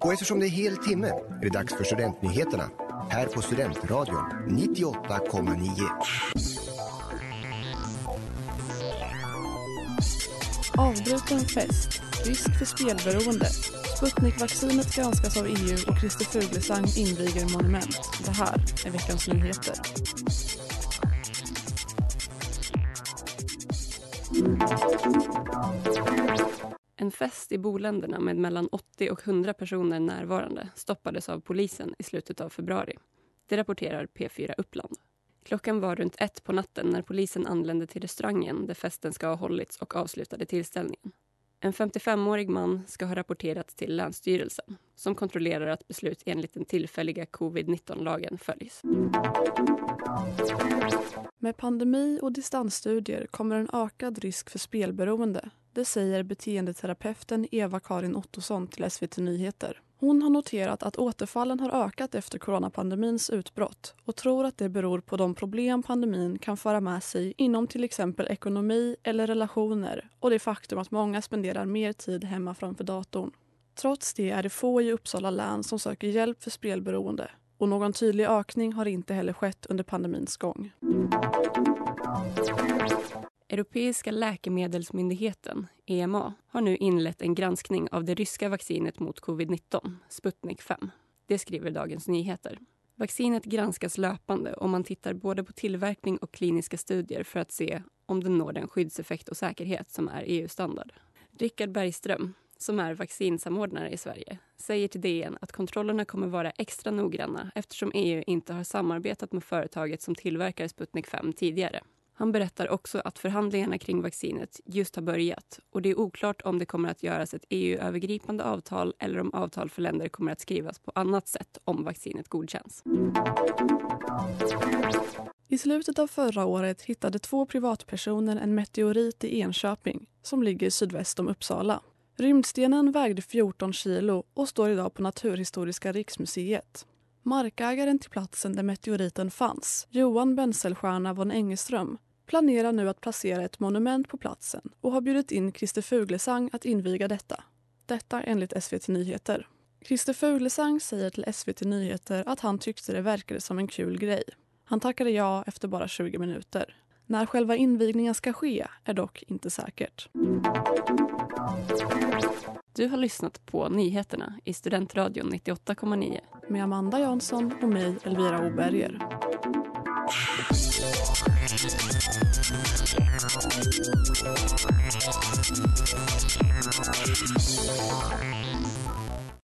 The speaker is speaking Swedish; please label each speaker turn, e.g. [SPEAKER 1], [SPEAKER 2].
[SPEAKER 1] Och eftersom det är hel timme är det dags för Studentnyheterna här på Studentradion 98,9.
[SPEAKER 2] Avbruten fest. Risk för spelberoende. Sputnikvaccinet granskas av EU och Christer Fuglesang inviger monument. Det här är veckans nyheter. En fest i boländerna med mellan 80 och 100 personer närvarande stoppades av polisen i slutet av februari. Det rapporterar P4 Uppland. Klockan var runt ett på natten när polisen anlände till restaurangen där festen ska ha hållits och avslutade tillställningen. En 55-årig man ska ha rapporterats till Länsstyrelsen som kontrollerar att beslut enligt den tillfälliga covid-19-lagen följs. Med pandemi och distansstudier kommer en ökad risk för spelberoende. Det säger beteendeterapeuten Eva-Karin Ottosson till SVT Nyheter. Hon har noterat att återfallen har ökat efter coronapandemins utbrott och tror att det beror på de problem pandemin kan föra med sig inom till exempel ekonomi eller relationer och det faktum att många spenderar mer tid hemma framför datorn. Trots det är det få i Uppsala län som söker hjälp för spelberoende och någon tydlig ökning har inte heller skett under pandemins gång. Europeiska läkemedelsmyndigheten, EMA, har nu inlett en granskning av det ryska vaccinet mot covid-19, Sputnik 5. Det skriver Dagens Nyheter. Vaccinet granskas löpande och man tittar både på tillverkning och kliniska studier för att se om den når den skyddseffekt och säkerhet som är EU-standard. Rickard Bergström, som är vaccinsamordnare i Sverige, säger till DN att kontrollerna kommer vara extra noggranna eftersom EU inte har samarbetat med företaget som tillverkar Sputnik 5 tidigare. Han berättar också att förhandlingarna kring vaccinet just har börjat och det är oklart om det kommer att göras ett EU-övergripande avtal eller om avtal för länder kommer att skrivas på annat sätt om vaccinet godkänns. I slutet av förra året hittade två privatpersoner en meteorit i Enköping som ligger sydväst om Uppsala. Rymdstenen vägde 14 kilo och står idag på Naturhistoriska riksmuseet. Markägaren till platsen där meteoriten fanns, Johan Benselstierna von Engeström, planerar nu att placera ett monument på platsen och har bjudit in Christer Fuglesang att inviga detta. Detta enligt SVT Nyheter. Christer Fuglesang säger till SVT Nyheter att han tyckte det verkade som en kul grej. Han tackade ja efter bara 20 minuter. När själva invigningen ska ske är dock inte säkert. Du har lyssnat på nyheterna i Studentradion 98,9 med Amanda Jansson och mig, Elvira Oberger.